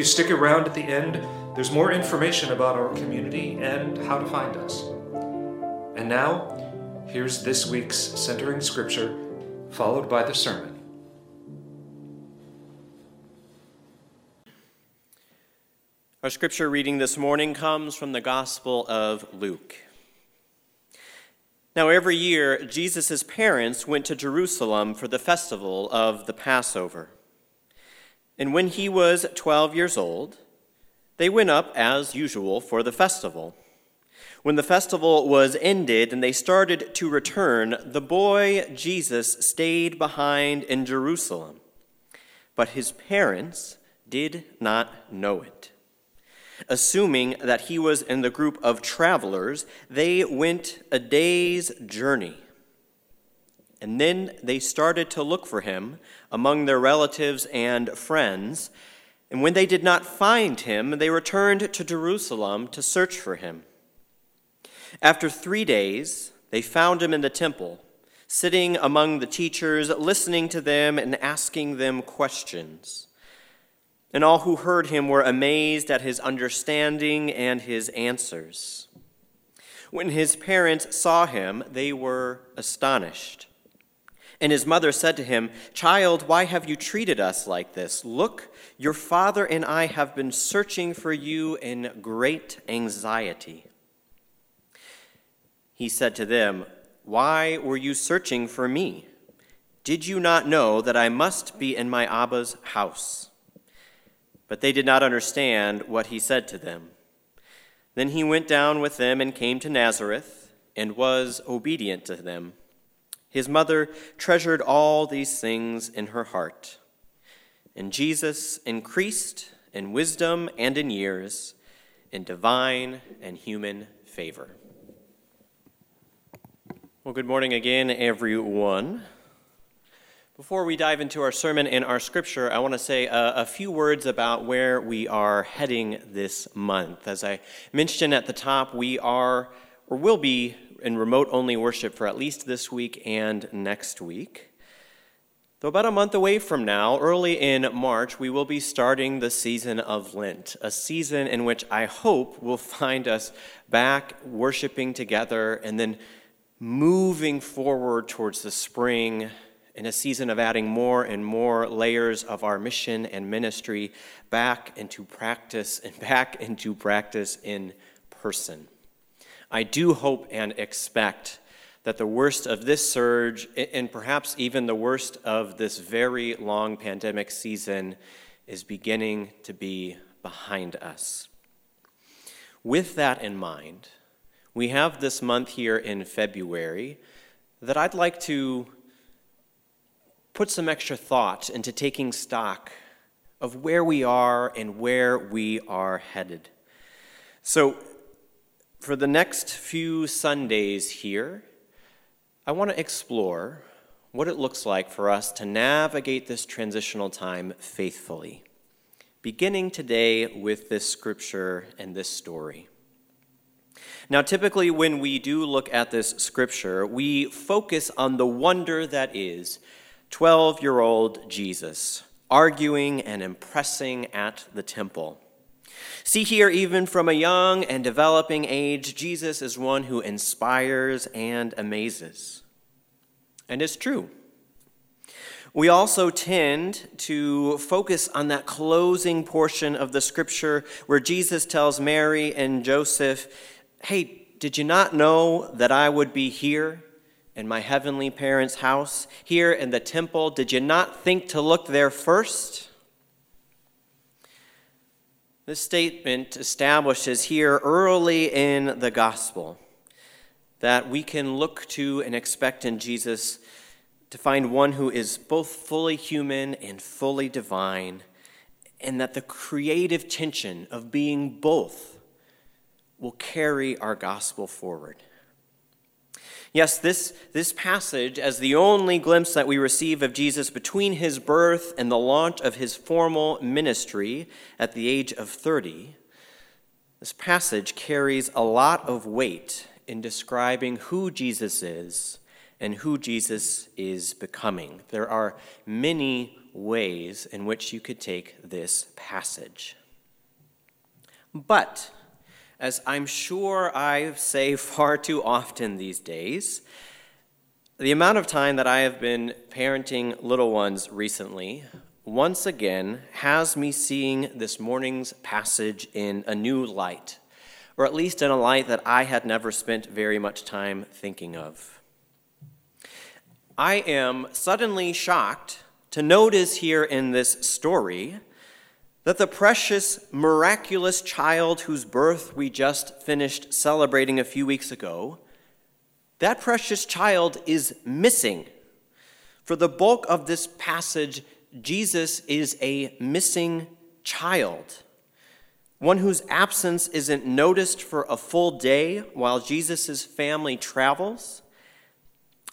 you. Stick around at the end, there's more information about our community and how to find us. And now, here's this week's centering scripture, followed by the sermon. Our scripture reading this morning comes from the Gospel of Luke. Now, every year, Jesus' parents went to Jerusalem for the festival of the Passover. And when he was 12 years old, they went up as usual for the festival. When the festival was ended and they started to return, the boy Jesus stayed behind in Jerusalem. But his parents did not know it. Assuming that he was in the group of travelers, they went a day's journey. And then they started to look for him among their relatives and friends. And when they did not find him, they returned to Jerusalem to search for him. After three days, they found him in the temple, sitting among the teachers, listening to them and asking them questions. And all who heard him were amazed at his understanding and his answers. When his parents saw him, they were astonished. And his mother said to him, Child, why have you treated us like this? Look, your father and I have been searching for you in great anxiety. He said to them, Why were you searching for me? Did you not know that I must be in my Abba's house? But they did not understand what he said to them. Then he went down with them and came to Nazareth and was obedient to them. His mother treasured all these things in her heart. And Jesus increased in wisdom and in years, in divine and human favor. Well, good morning again, everyone. Before we dive into our sermon and our scripture, I want to say a, a, few words about where we are heading this month. As I mentioned at the top, we are or will be in remote only worship for at least this week and next week. Though about a month away from now, early in March, we will be starting the season of Lent, a season in which I hope will find us back worshiping together and then moving forward towards the spring in a season of adding more and more layers of our mission and ministry back into practice and back into practice in person. I do hope and expect that the worst of this surge, and perhaps even the worst of this very long pandemic season, is beginning to be behind us. With that in mind, we have this month here in February that I'd like to put some extra thought into taking stock of where we are and where we are headed. So, for the next few Sundays here, I want to explore what it looks like for us to navigate this transitional time faithfully, beginning today with this scripture and this story. Now, typically, when we do look at this scripture, we focus on the wonder that is 12 year old Jesus arguing and impressing at the temple. See here, even from a young and developing age, Jesus is one who inspires and amazes. And it's true. We also tend to focus on that closing portion of the scripture where Jesus tells Mary and Joseph, Hey, did you not know that I would be here in my heavenly parents' house, here in the temple? Did you not think to look there first? This statement establishes here early in the gospel that we can look to and expect in Jesus to find one who is both fully human and fully divine, and that the creative tension of being both will carry our gospel forward. Yes, this, this passage, as the only glimpse that we receive of Jesus between his birth and the launch of his formal ministry at the age of 30, this passage carries a lot of weight in describing who Jesus is and who Jesus is becoming. There are many ways in which you could take this passage. But, as I'm sure I say far too often these days, the amount of time that I have been parenting little ones recently once again has me seeing this morning's passage in a new light, or at least in a light that I had never spent very much time thinking of. I am suddenly shocked to notice here in this story that the precious, miraculous child whose birth we just finished celebrating a few weeks ago, that precious child is missing. For the bulk of this passage, Jesus is a missing child, one whose absence isn't noticed for a full day while Jesus' family travels,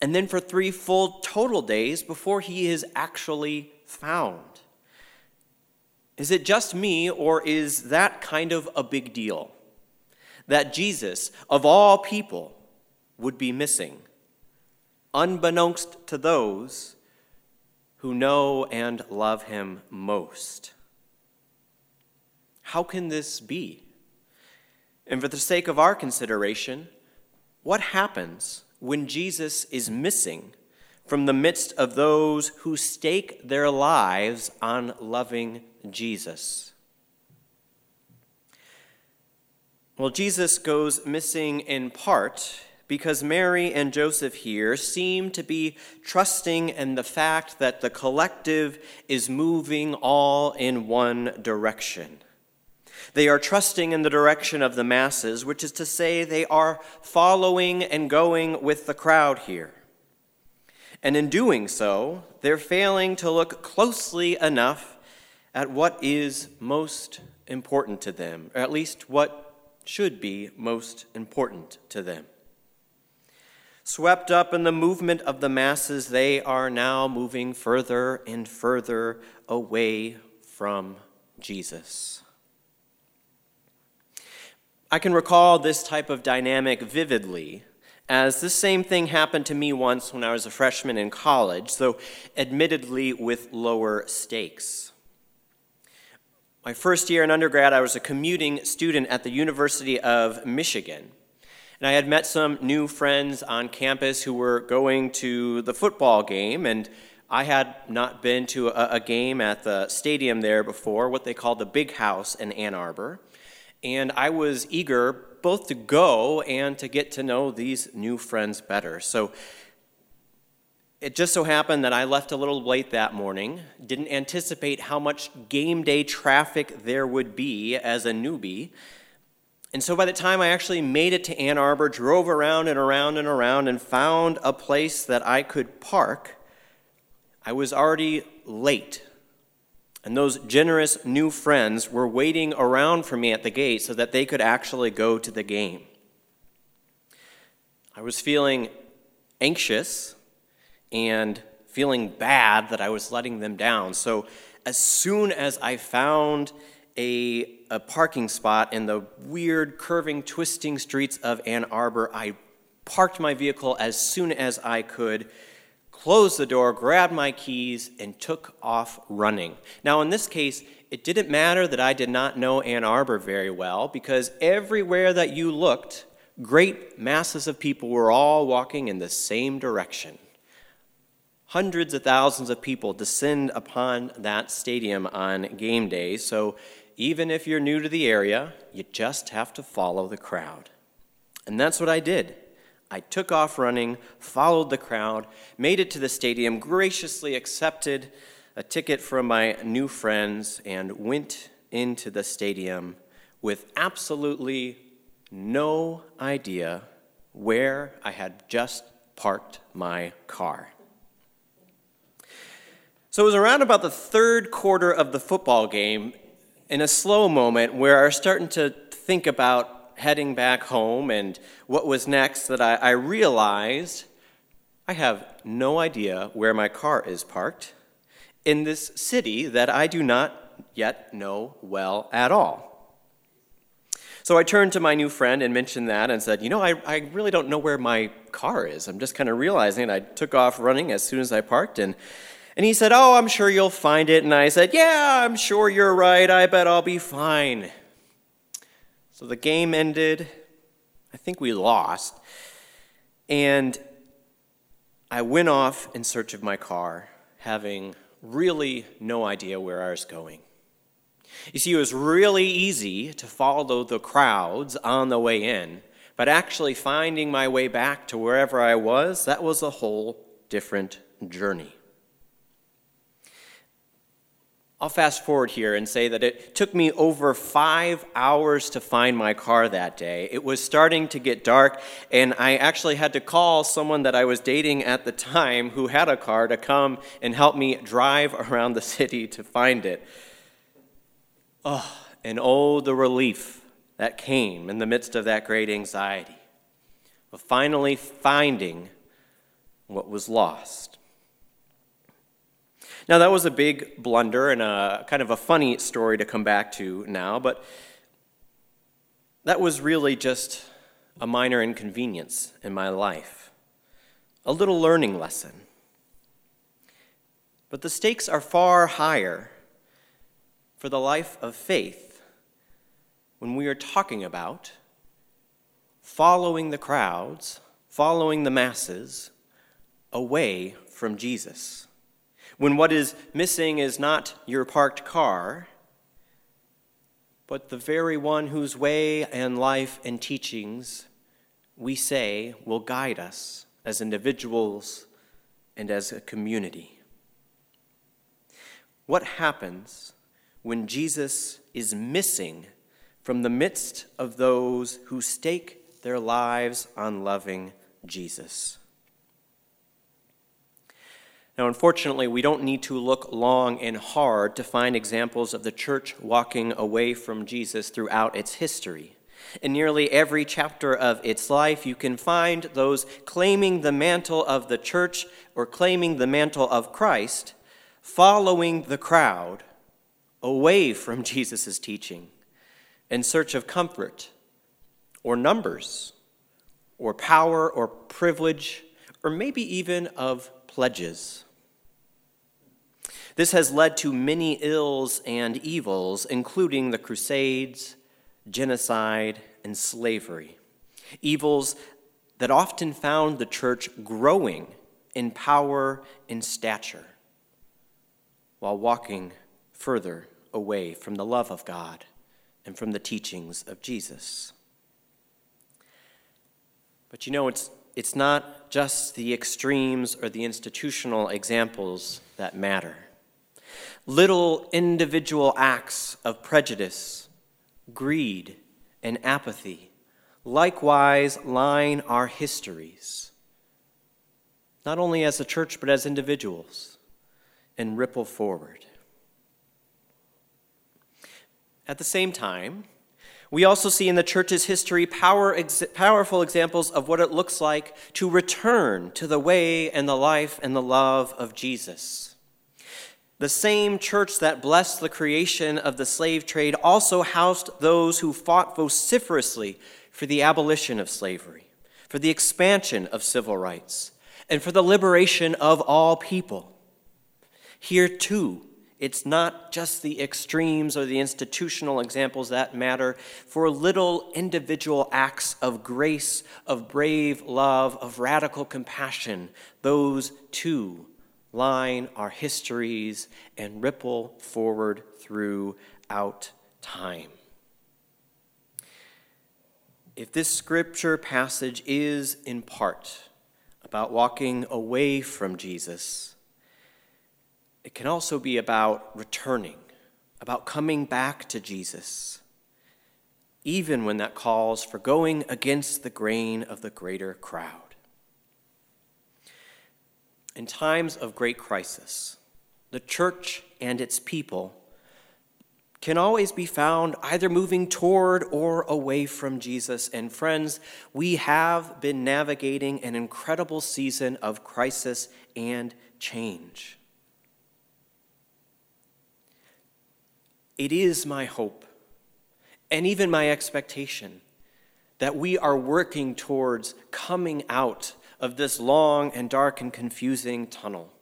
and then for three full total days before he is actually found. Is it just me, or is that kind of a big deal? That Jesus, of all people, would be missing, unbeknownst to those who know and love him most. How can this be? And for the sake of our consideration, what happens when Jesus is missing from the midst of those who stake their lives on loving Jesus? Well, Jesus goes missing in part because Mary and Joseph here seem to be trusting in the fact that the collective is moving all in one direction. They are trusting in the direction of the masses, which is to say, they are following and going with the crowd here. And in doing so, they're failing to look closely enough at what is most important to them, or at least what should be most important to them. Swept up in the movement of the masses, they are now moving further and further away from Jesus. I can recall this type of dynamic vividly, as this same thing happened to me once when I was a freshman in college, though admittedly with lower stakes. My first year in undergrad, I was a commuting student at the University of Michigan. And I had met some new friends on campus who were going to the football game, and I had not been to a, a game at the stadium there before, what they call the Big House in Ann Arbor. And I was eager both to go and to get to know these new friends better. So it just so happened that I left a little late that morning, didn't anticipate how much game day traffic there would be as a newbie. And so by the time I actually made it to Ann Arbor, drove around and around and around, and found a place that I could park, I was already late. And those generous new friends were waiting around for me at the gate so that they could actually go to the game. I was feeling anxious and feeling bad that I was letting them down. So as soon as I found a, a parking spot in the weird, curving, twisting streets of Ann Arbor. I parked my vehicle as soon as I could, closed the door, grabbed my keys, and took off running. Now, in this case, it didn't matter that I did not know Ann Arbor very well because everywhere that you looked, great masses of people were all walking in the same direction. Hundreds of thousands of people descend upon that stadium on game day, so even if you're new to the area, you just have to follow the crowd. And that's what I did. I took off running, followed the crowd, made it to the stadium, graciously accepted a ticket from my new friends, and went into the stadium with absolutely no idea where I had just parked my car. So it was around about the third quarter of the football game, in a slow moment where I was starting to think about heading back home and what was next that I, I realized I have no idea where my car is parked in this city that I do not yet know well at all. So I turned to my new friend and mentioned that and said, You know, I, I really don't know where my car is. I'm just kind of realizing. It. I took off running as soon as I parked and And he said, Oh, I'm sure you'll find it. And I said, Yeah, I'm sure you're right. I bet I'll be fine. So the game ended. I think we lost. And I went off in search of my car, having really no idea where I was going. You see, it was really easy to follow the crowds on the way in, but actually finding my way back to wherever I was, that was a whole different journey. I'll fast forward here and say that it took me over five hours to find my car that day. It was starting to get dark, and I actually had to call someone that I was dating at the time who had a car to come and help me drive around the city to find it. Oh, and oh, the relief that came in the midst of that great anxiety of finally finding what was lost. Now, that was a big blunder and a kind of a funny story to come back to now, but that was really just a minor inconvenience in my life, a little learning lesson. But the stakes are far higher for the life of faith when we are talking about following the crowds, following the masses away from Jesus when what is missing is not your parked car, but the very one whose way and life and teachings we say will guide us as individuals and as a community. What happens when Jesus is missing from the midst of those who stake their lives on loving Jesus? Now, unfortunately, we don't need to look long and hard to find examples of the church walking away from Jesus throughout its history. In nearly every chapter of its life, you can find those claiming the mantle of the church or claiming the mantle of Christ, following the crowd away from Jesus' teaching in search of comfort or numbers or power or privilege or maybe even of pledges. This has led to many ills and evils, including the Crusades, genocide, and slavery. Evils that often found the church growing in power and stature while walking further away from the love of God and from the teachings of Jesus. But you know, it's it's not just the extremes or the institutional examples that matter. Little individual acts of prejudice, greed, and apathy likewise line our histories, not only as a church, but as individuals, and ripple forward. At the same time, we also see in the church's history power, ex- powerful examples of what it looks like to return to the way and the life and the love of Jesus. The same church that blessed the creation of the slave trade also housed those who fought vociferously for the abolition of slavery, for the expansion of civil rights, and for the liberation of all people. Here, too, it's not just the extremes or the institutional examples that matter. For little individual acts of grace, of brave love, of radical compassion, those too line our histories and ripple forward throughout time. If this scripture passage is in part about walking away from Jesus, it can also be about returning, about coming back to Jesus, even when that calls for going against the grain of the greater crowd. In times of great crisis, the church and its people can always be found either moving toward or away from Jesus. And friends, we have been navigating an incredible season of crisis and change. It is my hope and even my expectation that we are working towards coming out of this long and dark and confusing tunnel.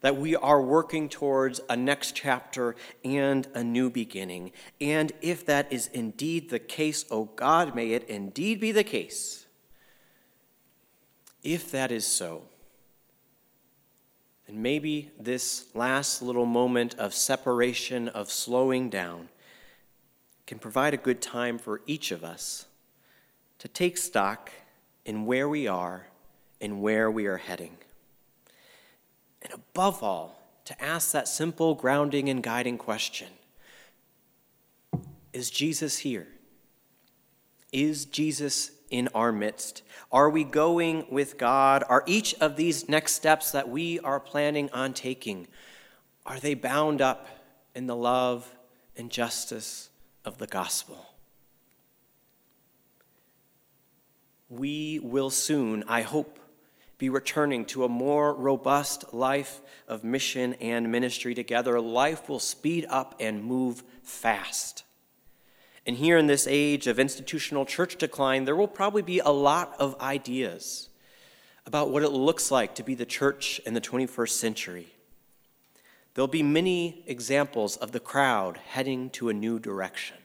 that we are working towards a next chapter and a new beginning. And if that is indeed the case, oh God, may it indeed be the case. If that is so, then maybe this last little moment of separation, of slowing down, can provide a good time for each of us to take stock in where we are and where we are heading. And above all, to ask that simple, grounding, and guiding question Is Jesus here? Is Jesus in our midst? Are we going with God? Are each of these next steps that we are planning on taking, are they bound up in the love and justice of the gospel? We will soon, I hope, be returning to a more robust life of mission and ministry together. Life will speed up and move fast. And here in this age of institutional church decline, there will probably be a lot of ideas about what it looks like to be the church in the 21st century. There'll be many examples of the crowd heading to a new direction.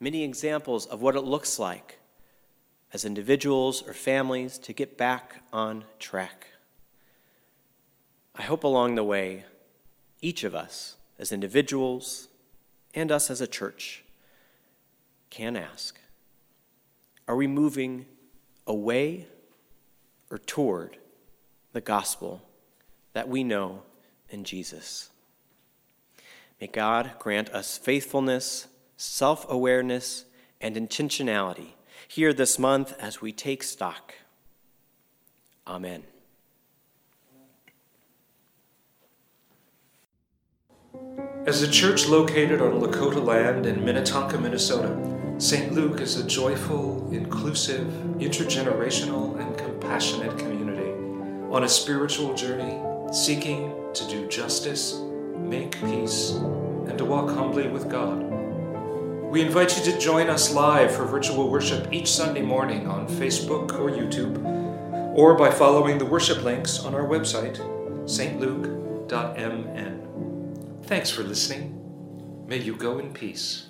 Many examples of what it looks like as individuals or families to get back on track. I hope along the way, each of us as individuals and us as a church can ask Are we moving away or toward the gospel that we know in Jesus? May God grant us faithfulness, self awareness, and intentionality here this month as we take stock. Amen. As a church located on Lakota land in Minnetonka, Minnesota, St. Luke is a joyful, inclusive, intergenerational, and compassionate community on a spiritual journey seeking to do justice, make peace, and to walk humbly with God. We invite you to join us live for virtual worship each Sunday morning on Facebook or YouTube, or by following the worship links on our website, stluke.mn. Thanks for listening. May you go in peace.